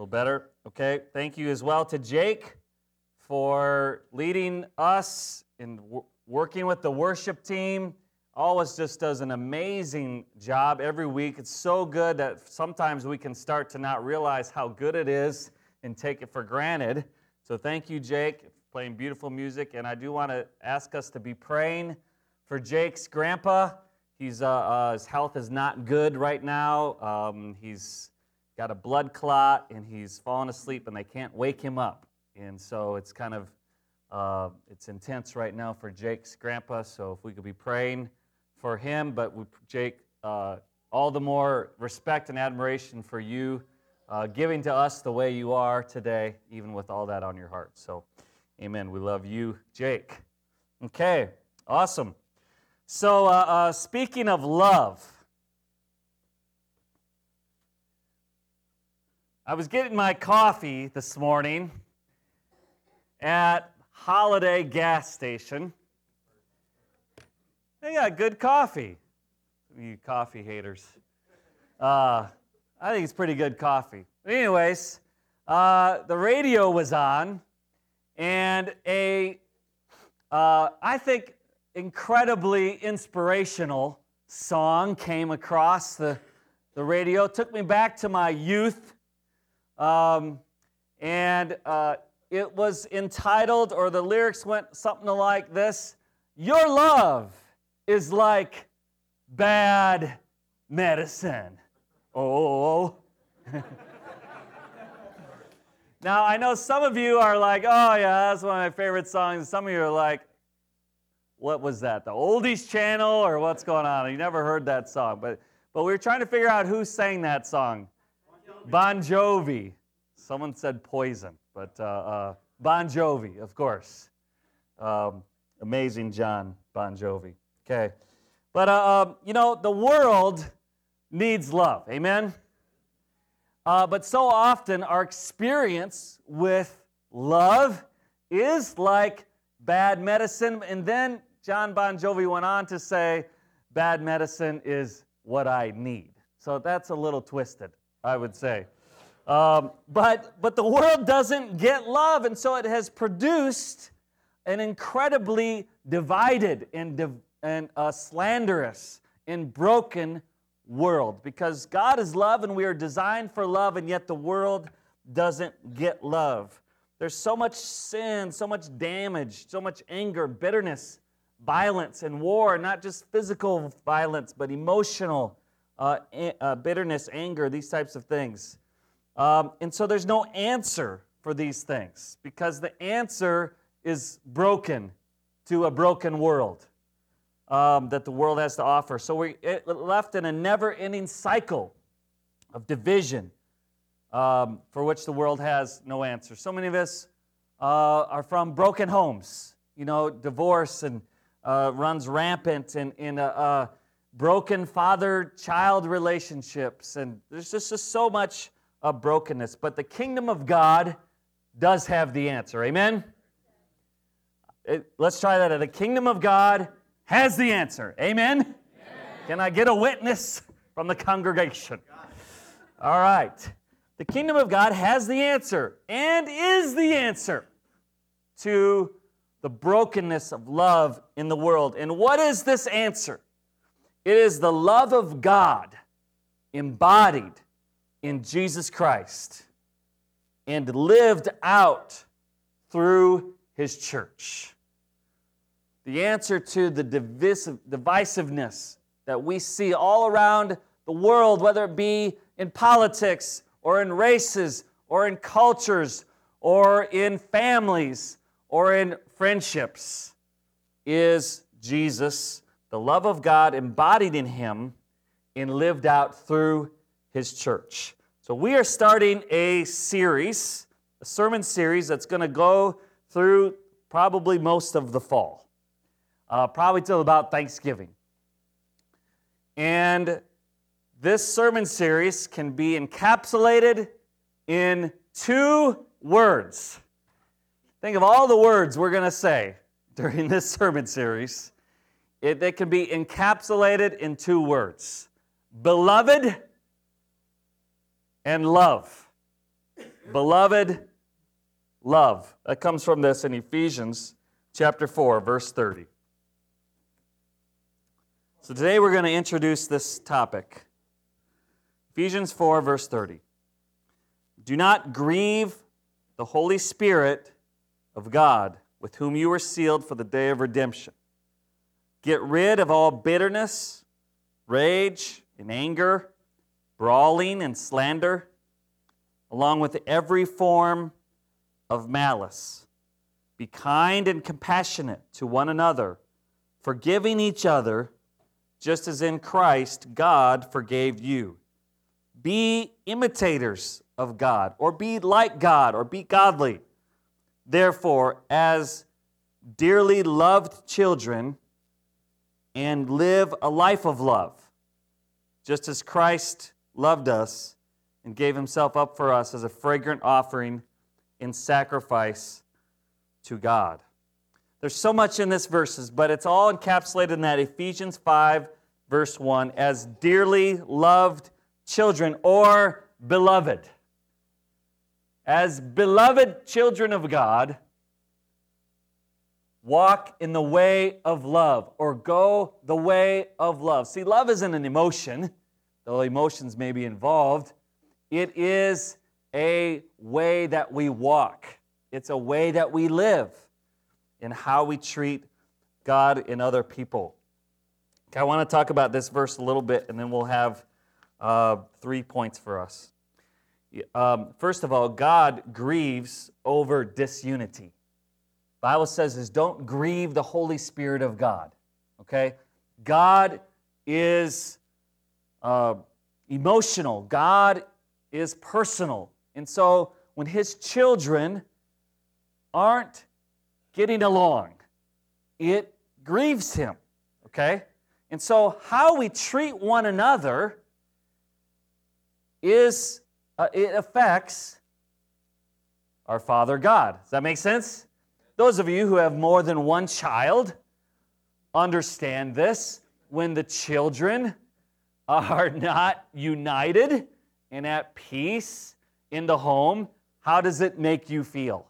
little better. Okay. Thank you as well to Jake for leading us in working with the worship team. Always just does an amazing job every week. It's so good that sometimes we can start to not realize how good it is and take it for granted. So thank you, Jake, playing beautiful music. And I do want to ask us to be praying for Jake's grandpa. He's, uh, uh, his health is not good right now. Um, he's got a blood clot and he's fallen asleep and they can't wake him up. And so it's kind of uh, it's intense right now for Jake's grandpa. So if we could be praying for him, but we, Jake, uh, all the more respect and admiration for you uh, giving to us the way you are today, even with all that on your heart. So, amen. We love you, Jake. Okay, awesome. So, uh, uh, speaking of love, I was getting my coffee this morning at Holiday gas station. They got good coffee. You coffee haters. Uh, I think it's pretty good coffee. Anyways, uh, the radio was on, and a, uh, I think, incredibly inspirational song came across the, the radio. It took me back to my youth. Um, and uh, it was entitled, or the lyrics went something like this Your love is like bad medicine. Oh. now, I know some of you are like, oh, yeah, that's one of my favorite songs. Some of you are like, what was that? The Oldies Channel or what's going on? You never heard that song. But, but we were trying to figure out who sang that song. Bon Jovi. Someone said Poison, but uh, uh, Bon Jovi, of course. Um, amazing John Bon Jovi. Okay. But, uh, um, you know, the world needs love. Amen? Uh, but so often our experience with love is like bad medicine. And then John Bon Jovi went on to say, bad medicine is what I need. So that's a little twisted, I would say. Um, but, but the world doesn't get love, and so it has produced an incredibly divided and, div- and uh, slanderous and broken world because God is love and we are designed for love, and yet the world doesn't get love. There's so much sin, so much damage, so much anger, bitterness, violence, and war, not just physical violence, but emotional uh, uh, bitterness, anger, these types of things. Um, and so there's no answer for these things because the answer is broken to a broken world um, that the world has to offer. So we're left in a never ending cycle of division um, for which the world has no answer. So many of us uh, are from broken homes. You know, divorce and uh, runs rampant in, in a, a broken father child relationships. And there's just, just so much of brokenness. But the kingdom of God does have the answer. Amen? It, let's try that. The kingdom of God has the answer. Amen? Can I get a witness from the congregation? All right. The kingdom of God has the answer and is the answer to the brokenness of love in the world. And what is this answer? It is the love of God embodied in Jesus Christ and lived out through his church. The answer to the divisive, divisiveness that we see all around the world, whether it be in politics or in races or in cultures or in families or in friendships, is Jesus, the love of God embodied in him and lived out through his church. So we are starting a series, a sermon series that's going to go through probably most of the fall uh, probably till about Thanksgiving. And this sermon series can be encapsulated in two words. Think of all the words we're going to say during this sermon series. It, can be encapsulated in two words beloved and love. beloved, love. That comes from this in Ephesians chapter 4, verse 30. So today we're going to introduce this topic. Ephesians 4, verse 30. Do not grieve the Holy Spirit of God, with whom you were sealed for the day of redemption. Get rid of all bitterness, rage, and anger, brawling and slander, along with every form of malice. Be kind and compassionate to one another, forgiving each other, just as in Christ God forgave you. Be imitators of God, or be like God, or be godly. Therefore, as dearly loved children, and live a life of love, just as Christ loved us and gave himself up for us as a fragrant offering in sacrifice to God. There's so much in this verses, but it's all encapsulated in that Ephesians 5, verse 1, as dearly loved children or beloved. As beloved children of God, walk in the way of love or go the way of love. See, love isn't an emotion, though emotions may be involved. It is a way that we walk, it's a way that we live in how we treat God and other people. Okay, I want to talk about this verse a little bit, and then we'll have uh, three points for us. Um, first of all, God grieves over disunity. Bible says is don't grieve the Holy Spirit of God. Okay, God is uh, emotional. God is personal. And so when his children aren't getting along, it grieves him. Okay? And so how we treat one another is, uh, it affects our Father God. Does that make sense? Those of you who have more than one child understand this. When the children are not united and at peace in the home, how does it make you feel?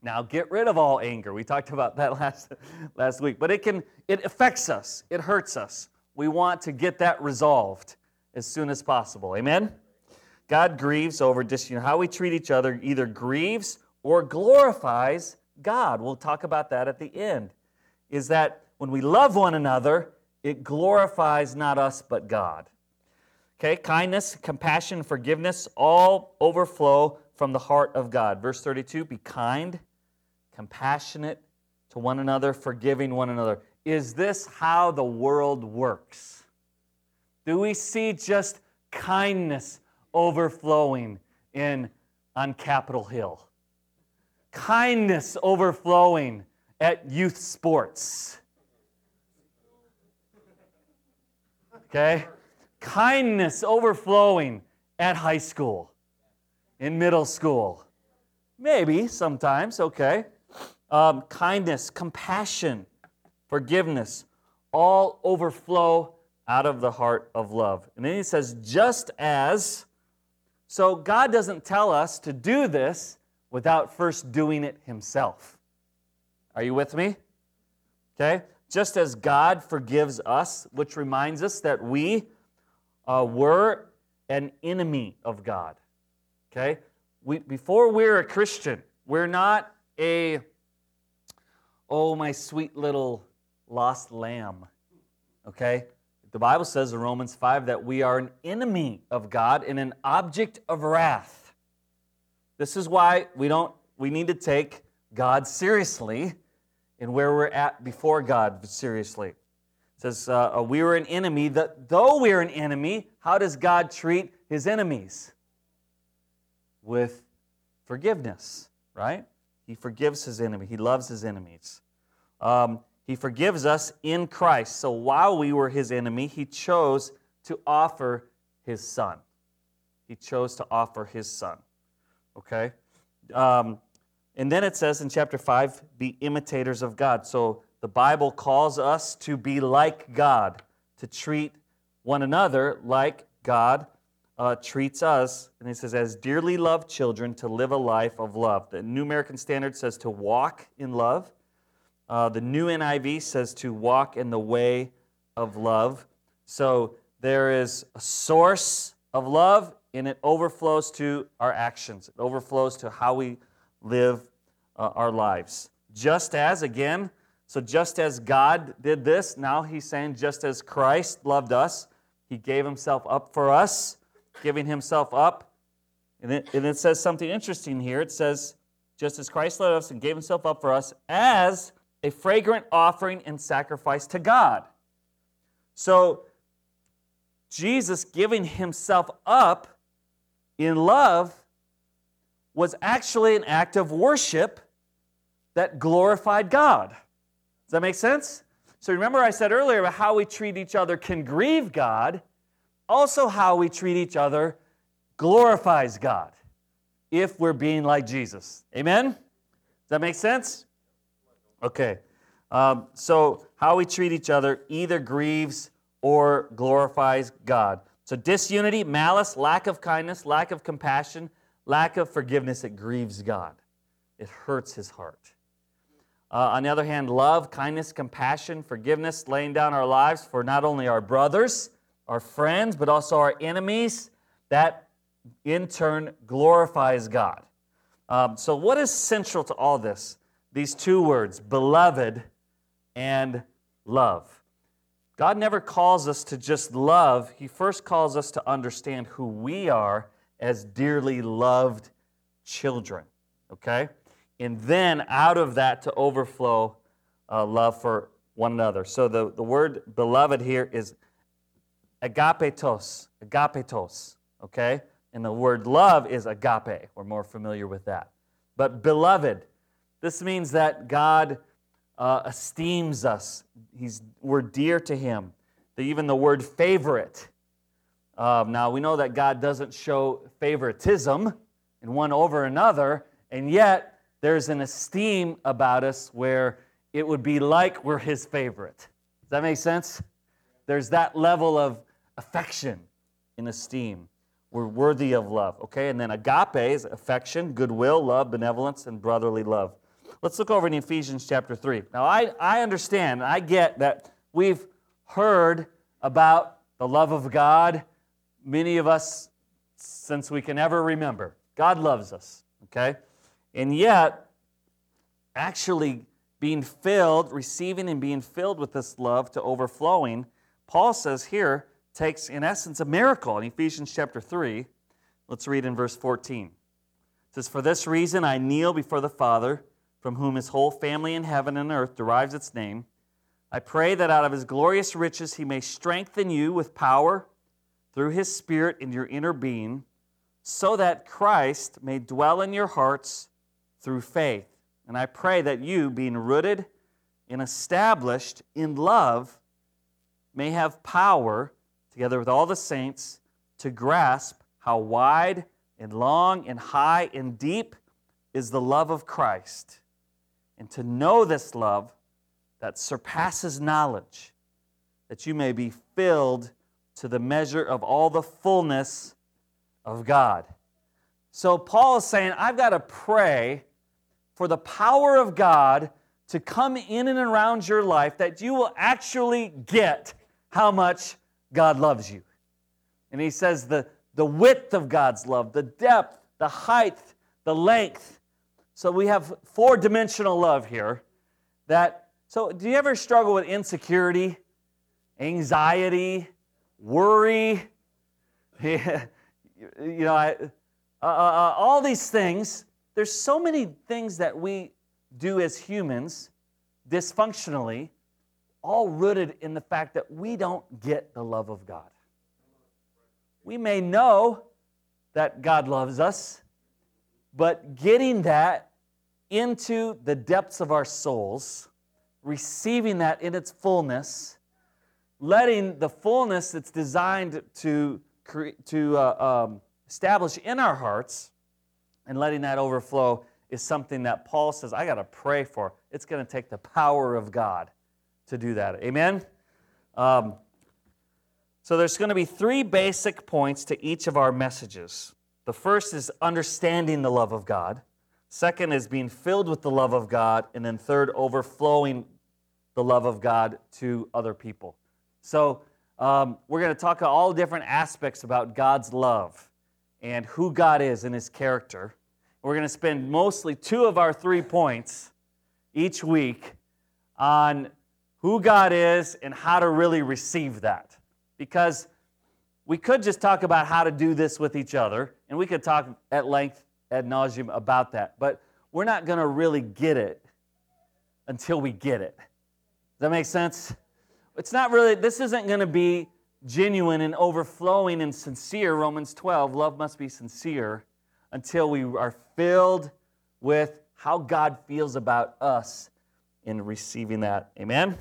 Now get rid of all anger. We talked about that last, last week. But it can it affects us. It hurts us. We want to get that resolved as soon as possible. Amen? God grieves over just you know, how we treat each other, either grieves or glorifies God. We'll talk about that at the end. Is that when we love one another, it glorifies not us but God. Okay, kindness, compassion, forgiveness all overflow from the heart of God. Verse 32 be kind, compassionate to one another, forgiving one another. Is this how the world works? Do we see just kindness overflowing in on Capitol Hill? Kindness overflowing at youth sports? Okay? kindness overflowing at high school, in middle school. Maybe sometimes, okay. Um, kindness, compassion, forgiveness, all overflow out of the heart of love. And then he says, just as. So God doesn't tell us to do this without first doing it himself. Are you with me? Okay? Just as God forgives us, which reminds us that we uh, we're an enemy of God. Okay? We, before we're a Christian, we're not a, oh, my sweet little lost lamb. Okay? The Bible says in Romans 5 that we are an enemy of God and an object of wrath. This is why we don't we need to take God seriously and where we're at before God seriously. It says, uh, uh, We were an enemy, that though we're an enemy, how does God treat his enemies? With forgiveness, right? He forgives his enemy, he loves his enemies. Um, he forgives us in Christ. So while we were his enemy, he chose to offer his son. He chose to offer his son. Okay? Um, and then it says in chapter 5 be imitators of God. So the Bible calls us to be like God, to treat one another like God uh, treats us, and he says, as dearly loved children, to live a life of love. The New American Standard says to walk in love. Uh, the New NIV says to walk in the way of love. So there is a source of love, and it overflows to our actions. It overflows to how we live uh, our lives. Just as, again, so just as God did this, now he's saying, just as Christ loved us, he gave himself up for us giving himself up. And it, and it says something interesting here. It says, just as Christ loved us and gave himself up for us as a fragrant offering and sacrifice to God. So, Jesus giving himself up in love was actually an act of worship that glorified God. Does that make sense? So, remember, I said earlier about how we treat each other can grieve God also how we treat each other glorifies God if we're being like Jesus. Amen? Does that make sense? Okay. Um, so, how we treat each other either grieves or glorifies God. So, disunity, malice, lack of kindness, lack of compassion, lack of forgiveness, it grieves God. It hurts his heart. Uh, on the other hand, love, kindness, compassion, forgiveness, laying down our lives for not only our brothers, our friends, but also our enemies, that in turn glorifies God. Um, so, what is central to all this? These two words, beloved and love. God never calls us to just love, He first calls us to understand who we are as dearly loved children, okay? And then out of that to overflow uh, love for one another. So, the, the word beloved here is agapetos, agapetos, okay? And the word love is agape. We're more familiar with that. But beloved, this means that God uh, esteems us. He's, we're dear to Him. The, even the word favorite. Um, now, we know that God doesn't show favoritism in one over another, and yet there's an esteem about us where it would be like we're His favorite. Does that make sense? There's that level of affection and esteem. We're worthy of love, okay? And then agape is affection, goodwill, love, benevolence, and brotherly love. Let's look over in Ephesians chapter 3. Now, I, I understand, I get that we've heard about the love of God, many of us since we can ever remember. God loves us, okay? And yet, actually being filled, receiving and being filled with this love to overflowing, Paul says here, takes, in essence, a miracle in Ephesians chapter 3. Let's read in verse 14. It says, For this reason I kneel before the Father, from whom his whole family in heaven and earth derives its name. I pray that out of his glorious riches he may strengthen you with power through his Spirit in your inner being, so that Christ may dwell in your hearts through faith. And I pray that you, being rooted and established in love, may have power together with all the saints, to grasp how wide and long and high and deep is the love of Christ, and to know this love that surpasses knowledge, that you may be filled to the measure of all the fullness of God. So, Paul is saying, I've got to pray for the power of God to come in and around your life that you will actually get how much God loves you. And he says the, the width of God's love, the depth, the height, the length. So we have four dimensional love here. That so do you ever struggle with insecurity, anxiety, worry? you know, I, uh, uh, uh, all these things. There's so many things that we do as humans dysfunctionally all rooted in the fact that we don't get the love of God. We may know that God loves us, but getting that into the depths of our souls, receiving that in its fullness, letting the fullness that's designed to, to uh, um, establish in our hearts, and letting that overflow is something that Paul says, I got to pray for. It's going to take the power of God to do that. Amen? Um, So there's going to be three basic points to each of our messages. The first is understanding the love of God. Second is being filled with the love of God. And then third, overflowing the love of God to other people. So um, we're going to talk all different aspects about God's love and who God is and his character. We're going to spend mostly two of our three points each week on who God is and how to really receive that. Because we could just talk about how to do this with each other, and we could talk at length, ad nauseum about that. But we're not going to really get it until we get it. Does that make sense? It's not really, this isn't going to be genuine and overflowing and sincere. Romans 12, love must be sincere until we are filled with how God feels about us in receiving that. Amen?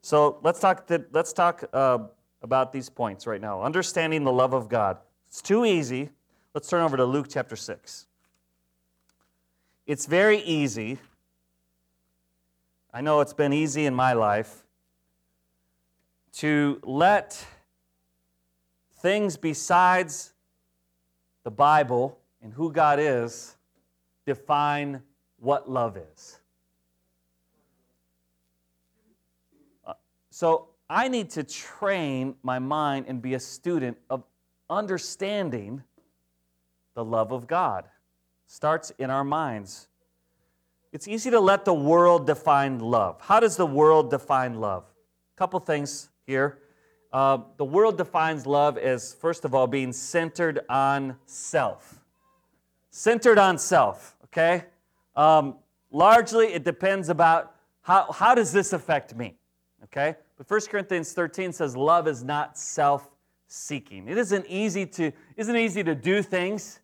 So let's talk, let's talk uh, about these points right now. Understanding the love of God. It's too easy. Let's turn over to Luke chapter 6. It's very easy. I know it's been easy in my life to let things besides the Bible and who God is define what love is. Uh, so I need to train my mind and be a student of understanding the love of God. Starts in our minds. It's easy to let the world define love. How does the world define love? A couple things here. Uh, the world defines love as, first of all, being centered on self. Centered on self, okay? Um, largely, it depends about how, how does this affect me, okay? But 1 Corinthians 13 says love is not self-seeking. It isn't easy to, isn't easy to do things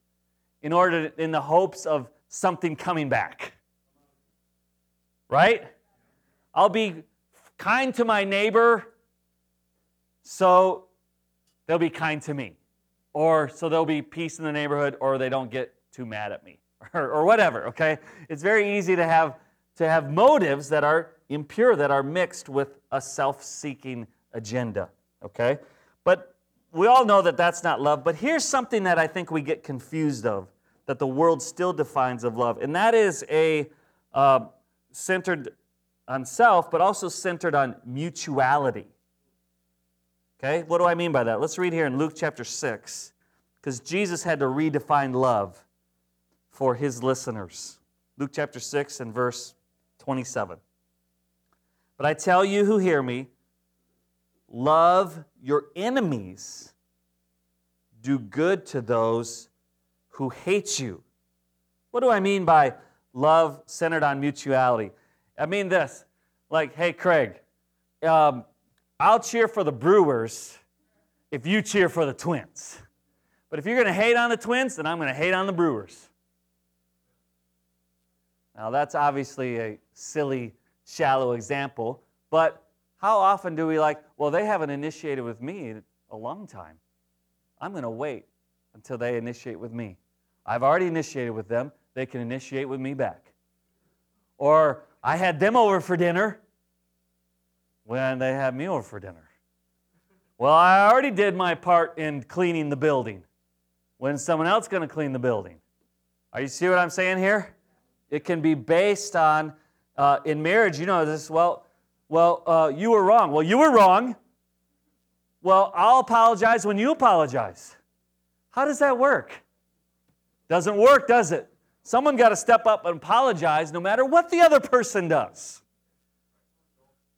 in order to, in the hopes of something coming back. Right? I'll be kind to my neighbor so they'll be kind to me. Or so there'll be peace in the neighborhood, or they don't get too mad at me, or, or whatever, okay? It's very easy to have, to have motives that are impure, that are mixed with a self seeking agenda, okay? We all know that that's not love. But here's something that I think we get confused of that the world still defines of love, and that is a uh, centered on self, but also centered on mutuality. Okay, what do I mean by that? Let's read here in Luke chapter 6, because Jesus had to redefine love for his listeners. Luke chapter 6 and verse 27. But I tell you who hear me, love your enemies, do good to those who hate you. What do I mean by love centered on mutuality? I mean this like, hey, Craig, um, I'll cheer for the Brewers if you cheer for the Twins. But if you're going to hate on the Twins, then I'm going to hate on the Brewers. Now, that's obviously a silly, shallow example, but how often do we like, well, they haven't initiated with me a long time. I'm going to wait until they initiate with me. I've already initiated with them, they can initiate with me back. Or I had them over for dinner, when they had me over for dinner. Well, I already did my part in cleaning the building. When someone else going to clean the building? Are you see what I'm saying here? It can be based on uh, in marriage. You know this. Well, well, uh, you were wrong. Well, you were wrong. Well, I'll apologize when you apologize. How does that work? Doesn't work, does it? Someone got to step up and apologize no matter what the other person does.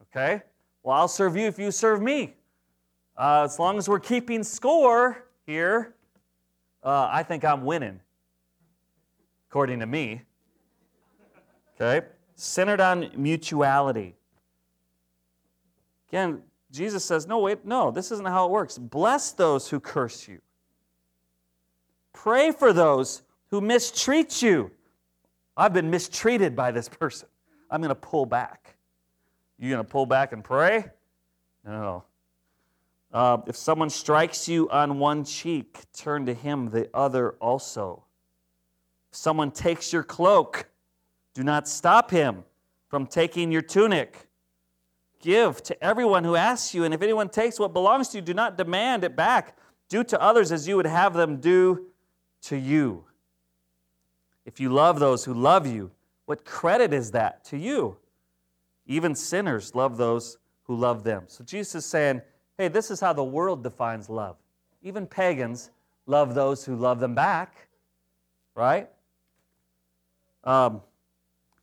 Okay? Well, I'll serve you if you serve me. Uh, as long as we're keeping score here, uh, I think I'm winning, according to me. Okay? Centered on mutuality. Again, Jesus says, no, wait, no, this isn't how it works. Bless those who curse you, pray for those who mistreat you. I've been mistreated by this person. I'm going to pull back. You going to pull back and pray? No. Uh, if someone strikes you on one cheek, turn to him the other also. If someone takes your cloak, do not stop him from taking your tunic. Give to everyone who asks you, and if anyone takes what belongs to you, do not demand it back. Do to others as you would have them do to you. If you love those who love you, what credit is that to you? Even sinners love those who love them. So Jesus is saying, hey, this is how the world defines love. Even pagans love those who love them back, right? Um,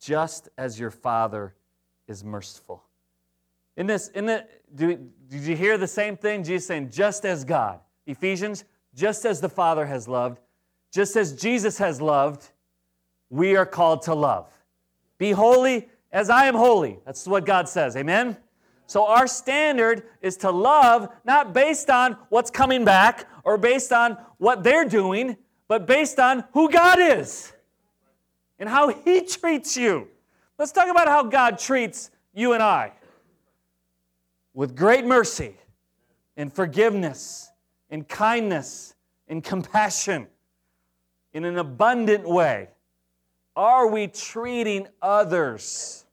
just as your Father is merciful. In this, in the, do, did you hear the same thing? Jesus saying, just as God. Ephesians, just as the Father has loved, just as Jesus has loved, we are called to love. Be holy as I am holy. That's what God says. Amen? So our standard is to love not based on what's coming back or based on what they're doing, but based on who God is and how He treats you. Let's talk about how God treats you and I with great mercy and forgiveness and kindness and compassion in an abundant way? Are we treating others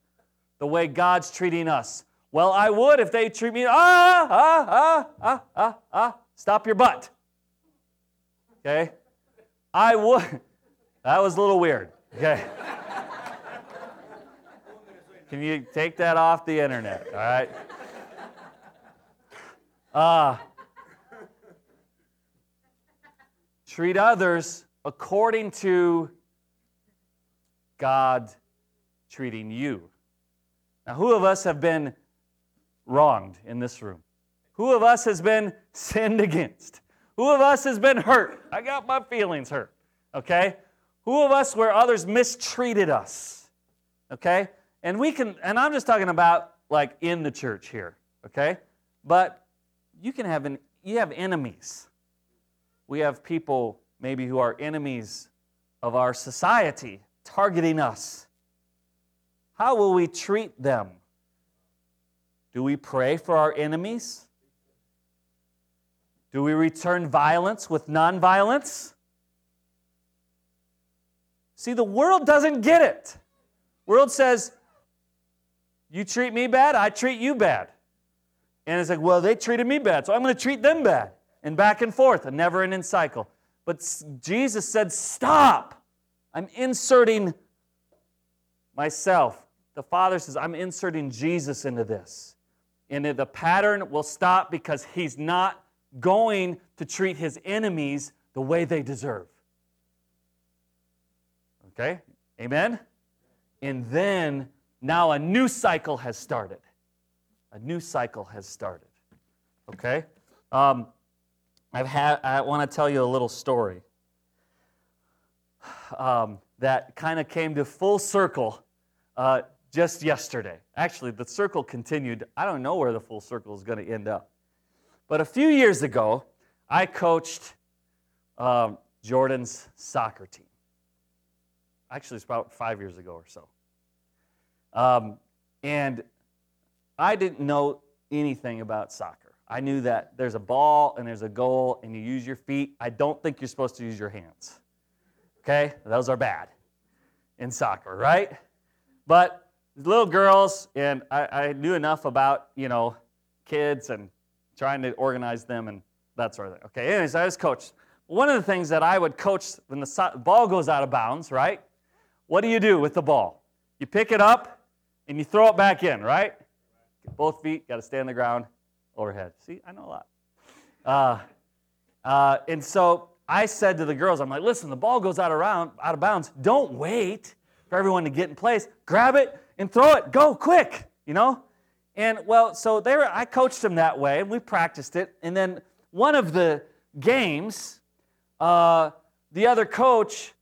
the way God's treating us? Well, I would if they treat me, ah, ah, ah, ah, ah, ah, stop your butt. Okay? I would. That was a little weird. Okay? Can you take that off the internet? All right? Uh, treat others according to God treating you. Now, who of us have been wronged in this room? Who of us has been sinned against? Who of us has been hurt? I got my feelings hurt. Okay? Who of us where others mistreated us? Okay? And we can, and I'm just talking about like in the church here. Okay? But you can have an, you have enemies. We have people maybe who are enemies of our society targeting us. How will we treat them? Do we pray for our enemies? Do we return violence with nonviolence? See, the world doesn't get it. World says, you treat me bad, I treat you bad. And it's like, well, they treated me bad, so I'm going to treat them bad. And back and forth, a never ending cycle. But Jesus said, stop. I'm inserting myself. The Father says, I'm inserting Jesus into this. And the pattern will stop because he's not going to treat his enemies the way they deserve. Okay? Amen? And then now a new cycle has started a new cycle has started. Okay? Um, I've had, I want to tell you a little story um, that kind of came to full circle uh, just yesterday. Actually, the circle continued. I don't know where the full circle is going to end up. But a few years ago, I coached um, Jordan's soccer team. Actually, it's about five years ago or so. Um, and I didn't know anything about soccer. I knew that there's a ball and there's a goal and you use your feet. I don't think you're supposed to use your hands. Okay? Those are bad in soccer, right? But little girls, and I, I knew enough about, you know, kids and trying to organize them and that sort of thing. Okay, anyways, I was coached. One of the things that I would coach when the so- ball goes out of bounds, right? What do you do with the ball? You pick it up and you throw it back in, right? Both feet, got to stay on the ground, overhead. See, I know a lot. Uh, uh, and so I said to the girls, I'm like, listen, the ball goes out of, round, out of bounds. Don't wait for everyone to get in place. Grab it and throw it. Go quick, you know? And well, so they were, I coached them that way, and we practiced it. And then one of the games, uh, the other coach,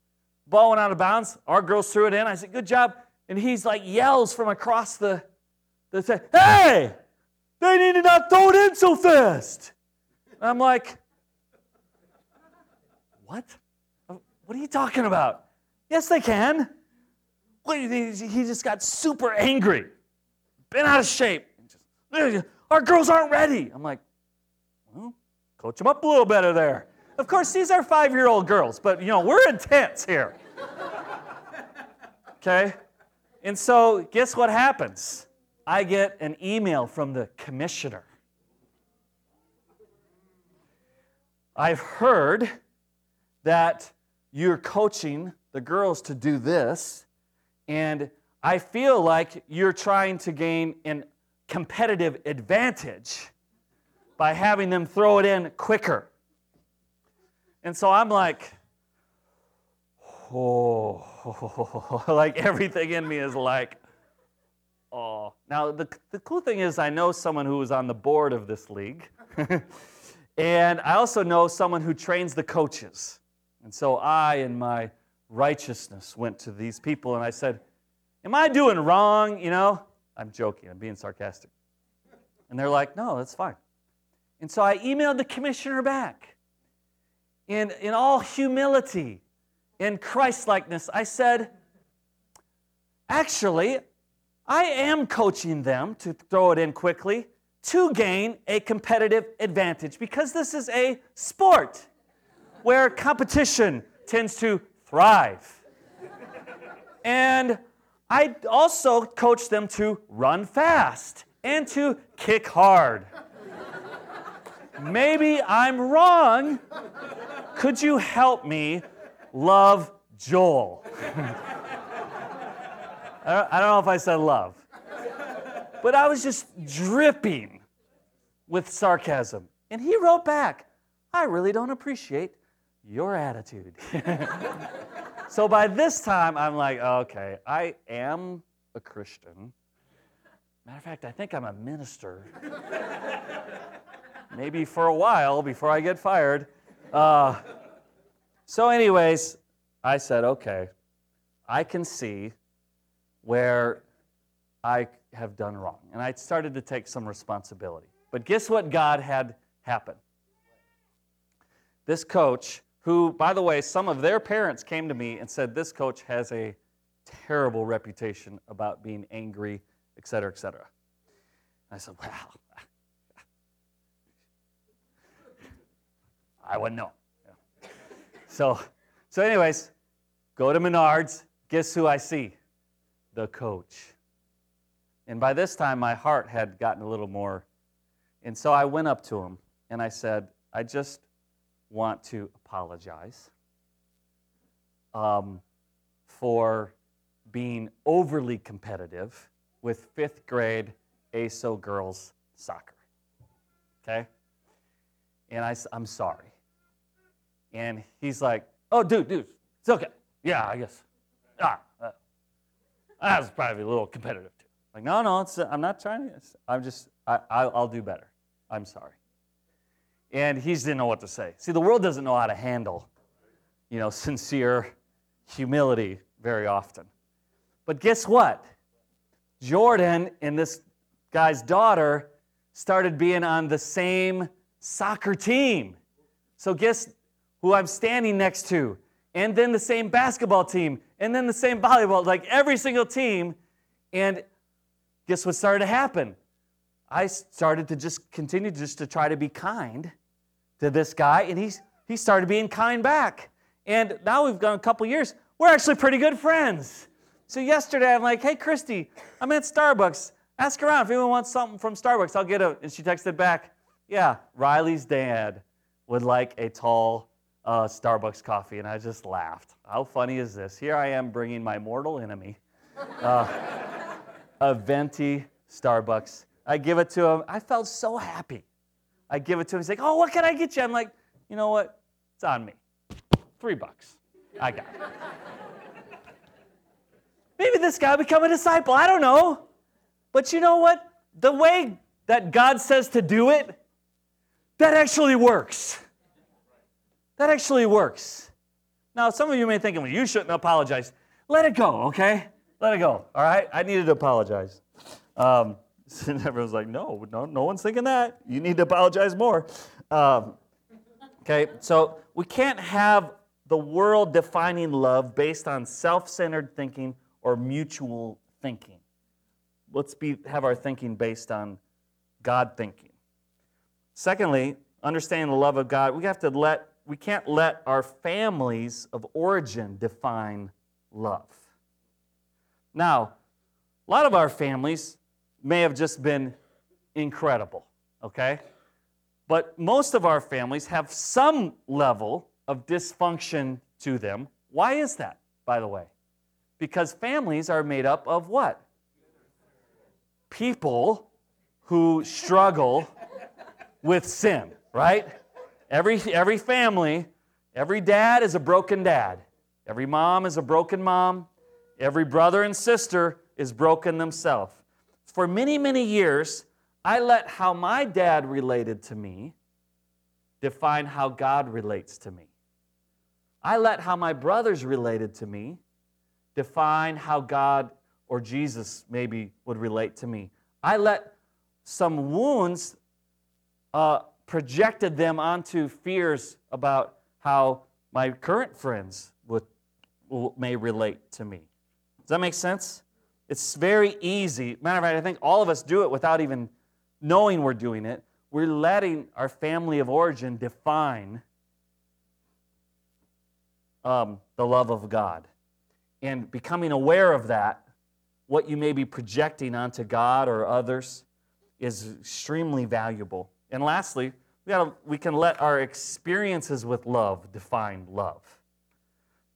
ball went out of bounds. Our girls threw it in. I said, good job. And he's like yells from across the that say, hey, they need to not throw it in so fast. And I'm like, what? What are you talking about? Yes, they can. He just got super angry, been out of shape. Our girls aren't ready. I'm like, well, coach them up a little better there. Of course, these are five year old girls, but you know, we're intense here. Okay? And so, guess what happens? I get an email from the commissioner. I've heard that you're coaching the girls to do this, and I feel like you're trying to gain an competitive advantage by having them throw it in quicker. And so I'm like, oh, like everything in me is like, oh. Now, the, the cool thing is, I know someone who was on the board of this league, and I also know someone who trains the coaches. And so I, in my righteousness, went to these people and I said, Am I doing wrong? You know, I'm joking, I'm being sarcastic. And they're like, No, that's fine. And so I emailed the commissioner back. In, in all humility, in Christlikeness, I said, Actually, I am coaching them to throw it in quickly to gain a competitive advantage because this is a sport where competition tends to thrive. And I also coach them to run fast and to kick hard. Maybe I'm wrong. Could you help me love Joel? I don't know if I said love, but I was just dripping with sarcasm. And he wrote back, I really don't appreciate your attitude. so by this time, I'm like, okay, I am a Christian. Matter of fact, I think I'm a minister. Maybe for a while before I get fired. Uh, so, anyways, I said, okay, I can see where I have done wrong. And I started to take some responsibility. But guess what God had happen? This coach, who, by the way, some of their parents came to me and said, This coach has a terrible reputation about being angry, et cetera, et cetera. I said, Well, I wouldn't know. Yeah. So, so, anyways, go to Menards. Guess who I see? The coach. And by this time, my heart had gotten a little more. And so I went up to him and I said, I just want to apologize um, for being overly competitive with fifth grade ASO girls soccer. Okay? And I, I'm sorry. And he's like, oh, dude, dude, it's okay. Yeah, I guess. Ah, uh, that was probably a little competitive too. Like, no, no, it's, I'm not trying to. I'm just, I, I'll do better. I'm sorry. And he just didn't know what to say. See, the world doesn't know how to handle, you know, sincere humility very often. But guess what? Jordan and this guy's daughter started being on the same soccer team. So guess who I'm standing next to? And then the same basketball team, and then the same volleyball, like every single team. And guess what started to happen? I started to just continue just to try to be kind to this guy, and he's, he started being kind back. And now we've gone a couple years, we're actually pretty good friends. So yesterday I'm like, hey, Christy, I'm at Starbucks. Ask around if anyone wants something from Starbucks. I'll get it. And she texted back, yeah, Riley's dad would like a tall uh, Starbucks coffee. And I just laughed. How funny is this? Here I am bringing my mortal enemy uh, a venti Starbucks I give it to him. I felt so happy. I give it to him. He's like, oh, what can I get you? I'm like, you know what? It's on me. Three bucks. I got it. Maybe this guy become a disciple. I don't know. But you know what? The way that God says to do it, that actually works. That actually works. Now, some of you may think, well, you shouldn't apologize. Let it go, okay? Let it go, all right? I needed to apologize. Um, And everyone's like, no, no, no one's thinking that. You need to apologize more. Um, okay, so we can't have the world defining love based on self centered thinking or mutual thinking. Let's be, have our thinking based on God thinking. Secondly, understanding the love of God, we have to let we can't let our families of origin define love. Now, a lot of our families may have just been incredible, okay? But most of our families have some level of dysfunction to them. Why is that, by the way? Because families are made up of what? People who struggle with sin, right? Every, every family, every dad is a broken dad. Every mom is a broken mom. Every brother and sister is broken themselves. For many, many years, I let how my dad related to me define how God relates to me. I let how my brothers related to me define how God or Jesus maybe would relate to me. I let some wounds uh, projected them onto fears about how my current friends would, may relate to me. Does that make sense? It's very easy. Matter of fact, I think all of us do it without even knowing we're doing it. We're letting our family of origin define um, the love of God. And becoming aware of that, what you may be projecting onto God or others, is extremely valuable. And lastly, we, gotta, we can let our experiences with love define love.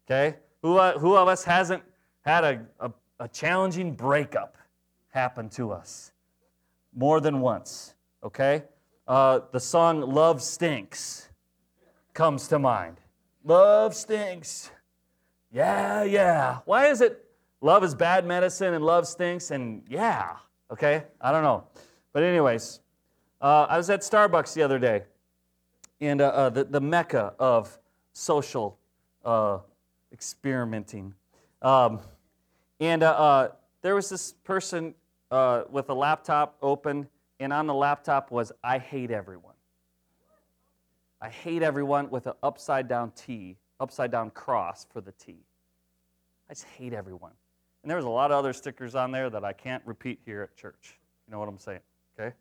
Okay? Who, uh, who of us hasn't had a, a, a challenging breakup happen to us? More than once. Okay? Uh, the song Love Stinks comes to mind. Love stinks. Yeah, yeah. Why is it love is bad medicine and love stinks? And yeah, okay? I don't know. But, anyways, uh, I was at Starbucks the other day, and uh, uh, the, the mecca of social uh, experimenting. Um, and uh, uh, there was this person with a laptop open, and on the laptop was, I hate everyone. I hate everyone with an upside down T, upside down cross for the T. I just hate everyone. And there was a lot of other stickers on there that I can't repeat here at church. You know what I'm saying? Okay?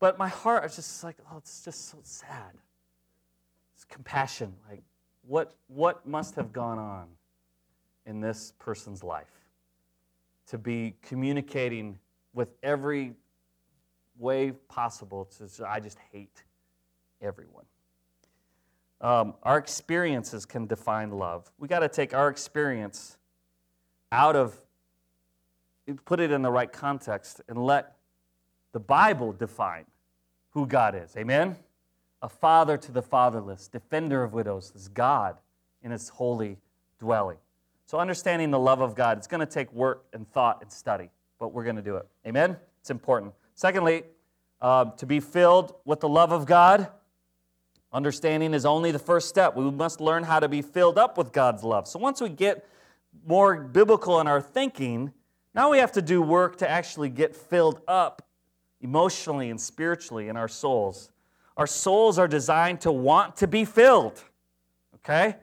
But my heart is just like, oh, it's just so sad. It's compassion. Like, what, what must have gone on in this person's life to be communicating with every way possible to, I just hate everyone. Um, our experiences can define love. We got to take our experience out of, put it in the right context, and let the Bible define who God is. Amen? A father to the fatherless, defender of widows, is God in his holy dwelling. So, understanding the love of God, it's going to take work and thought and study, but we're going to do it. Amen? It's important. Secondly, uh, to be filled with the love of God, understanding is only the first step. We must learn how to be filled up with God's love. So, once we get more biblical in our thinking, now we have to do work to actually get filled up emotionally and spiritually in our souls. Our souls are designed to want to be filled. Okay?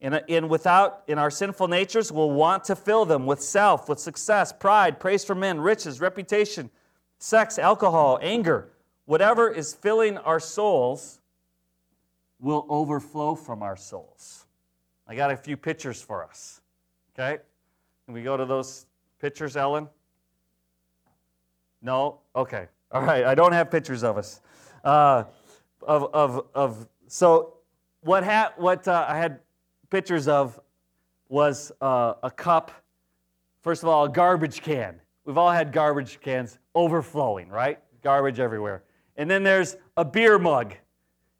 In, in, uh, without in our sinful natures, we'll want to fill them with self, with success, pride, praise for men, riches, reputation, sex, alcohol, anger. Whatever is filling our souls will overflow from our souls. I got a few pictures for us. Okay? Can we go to those pictures, Ellen? No? Okay. All right, I don't have pictures of us. Uh, of, of, of, so what, ha- what uh, I had pictures of was uh, a cup, first of all, a garbage can. We've all had garbage cans overflowing, right? Garbage everywhere. And then there's a beer mug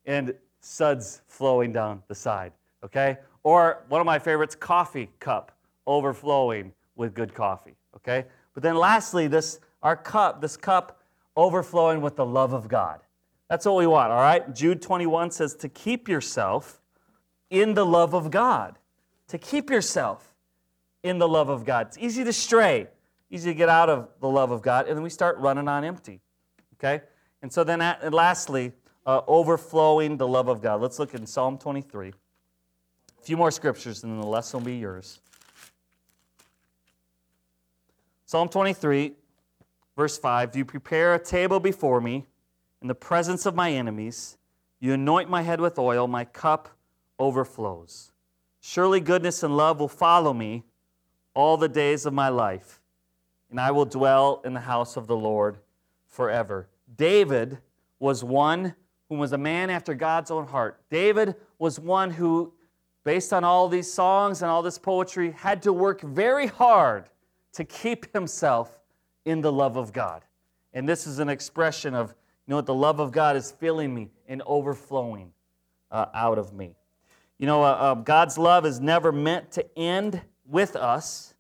and suds flowing down the side, okay? Or one of my favorites, coffee cup overflowing with good coffee, okay? But then lastly, this our cup, this cup overflowing with the love of God. That's what we want, all right? Jude 21 says to keep yourself in the love of God. To keep yourself in the love of God. It's easy to stray. easy to get out of the love of God, and then we start running on empty. Okay? And so then, and lastly, uh, overflowing the love of God. Let's look in Psalm 23. A few more scriptures, and then the lesson will be yours. Psalm 23, verse 5 You prepare a table before me in the presence of my enemies. You anoint my head with oil, my cup overflows. Surely goodness and love will follow me all the days of my life, and I will dwell in the house of the Lord forever. David was one who was a man after God's own heart. David was one who, based on all these songs and all this poetry, had to work very hard to keep himself in the love of God. And this is an expression of, you know what, the love of God is filling me and overflowing uh, out of me. You know, uh, uh, God's love is never meant to end with us,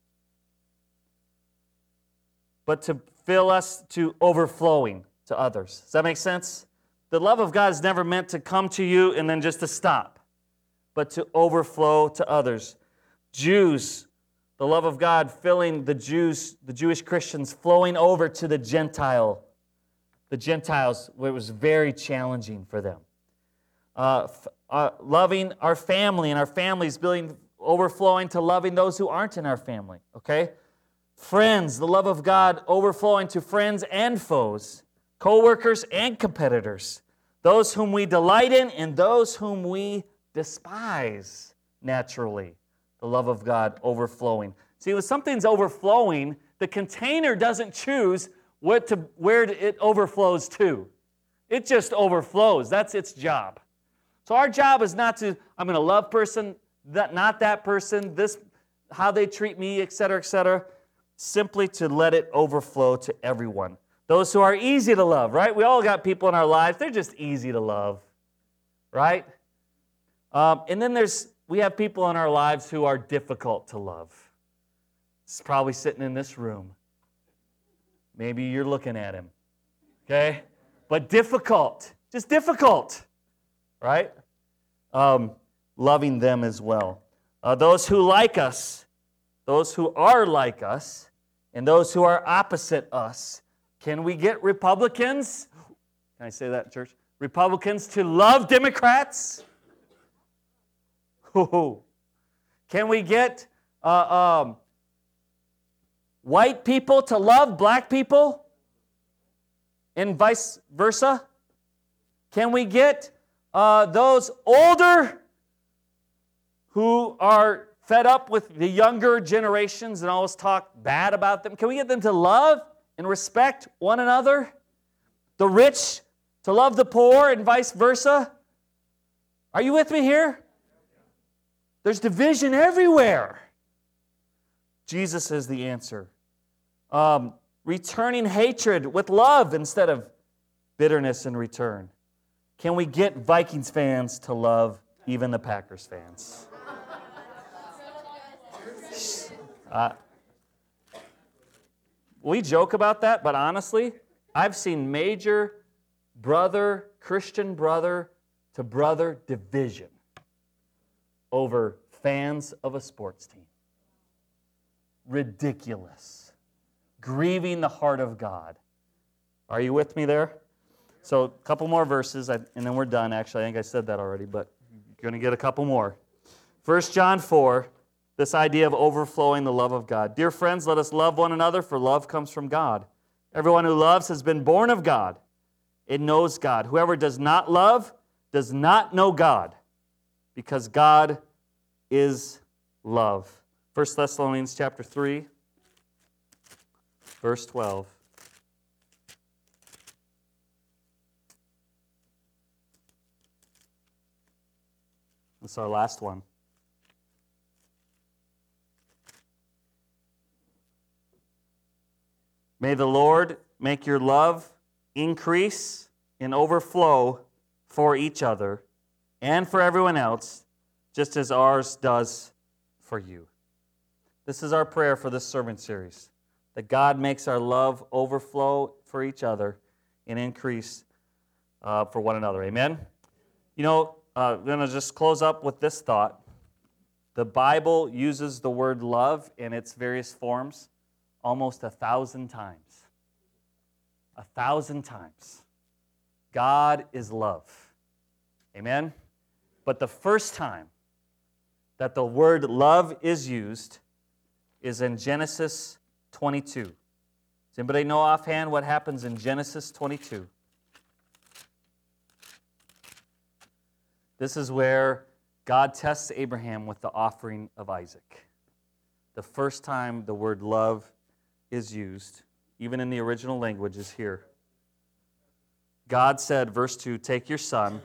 but to fill us to overflowing to others. Does that make sense? The love of God is never meant to come to you and then just to stop, but to overflow to others. Jews, the love of God filling the Jews, the Jewish Christians, flowing over to the Gentile, the Gentiles, it was very challenging for them. Uh, uh, loving our family and our families, building, overflowing to loving those who aren't in our family. Okay, friends, the love of God overflowing to friends and foes co workers and competitors, those whom we delight in and those whom we despise naturally. The love of God overflowing. See, when something's overflowing, the container doesn't choose what to, where it overflows to. It just overflows. That's its job. So our job is not to, I'm going to love person, that, not that person, this, how they treat me, etc., etc. Simply to let it overflow to everyone. Those who are easy to love, right? We all got people in our lives, they're just easy to love, right? Um, and then there's, we have people in our lives who are difficult to love. It's probably sitting in this room. Maybe you're looking at him, okay? But difficult, just difficult, right? Um, loving them as well. Uh, those who like us, those who are like us, and those who are opposite us can we get Republicans? Can I say that, church? Republicans to love Democrats? Can we get uh, um, white people to love black people? And vice versa? Can we get uh, those older who are fed up with the younger generations and always talk bad about them? Can we get them to love and respect one another, the rich to love the poor, and vice versa. Are you with me here? There's division everywhere. Jesus is the answer. Um, returning hatred with love instead of bitterness in return. Can we get Vikings fans to love even the Packers fans? Uh, we joke about that, but honestly, I've seen major brother, Christian brother to brother division over fans of a sports team. Ridiculous. Grieving the heart of God. Are you with me there? So, a couple more verses, and then we're done. Actually, I think I said that already, but you're going to get a couple more. 1 John 4 this idea of overflowing the love of God. Dear friends, let us love one another, for love comes from God. Everyone who loves has been born of God. It knows God. Whoever does not love does not know God, because God is love. 1 Thessalonians chapter 3, verse 12. That's our last one. May the Lord make your love increase and overflow for each other and for everyone else, just as ours does for you. This is our prayer for this sermon series that God makes our love overflow for each other and increase uh, for one another. Amen? You know, uh, I'm going to just close up with this thought. The Bible uses the word love in its various forms almost a thousand times. A thousand times. God is love. Amen? But the first time that the word love is used is in Genesis 22. Does anybody know offhand what happens in Genesis 22? This is where God tests Abraham with the offering of Isaac. The first time the word love is used, even in the original language, is here. God said, verse 2 Take your son,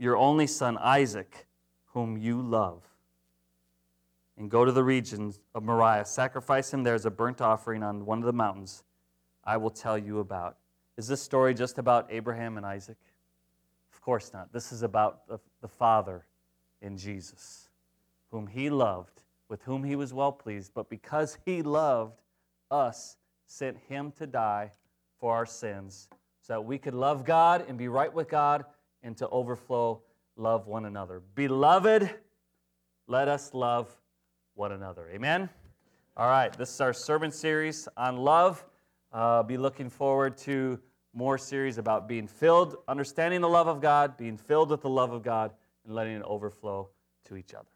your only son Isaac, whom you love, and go to the regions of Moriah. Sacrifice him there as a burnt offering on one of the mountains I will tell you about. Is this story just about Abraham and Isaac? Of course not. This is about the, the Father in Jesus, whom he loved, with whom he was well pleased, but because he loved us, sent him to die for our sins, so that we could love God and be right with God and to overflow love one another. Beloved, let us love one another. Amen? All right, this is our sermon series on love. Uh, be looking forward to more series about being filled, understanding the love of God, being filled with the love of God, and letting it overflow to each other.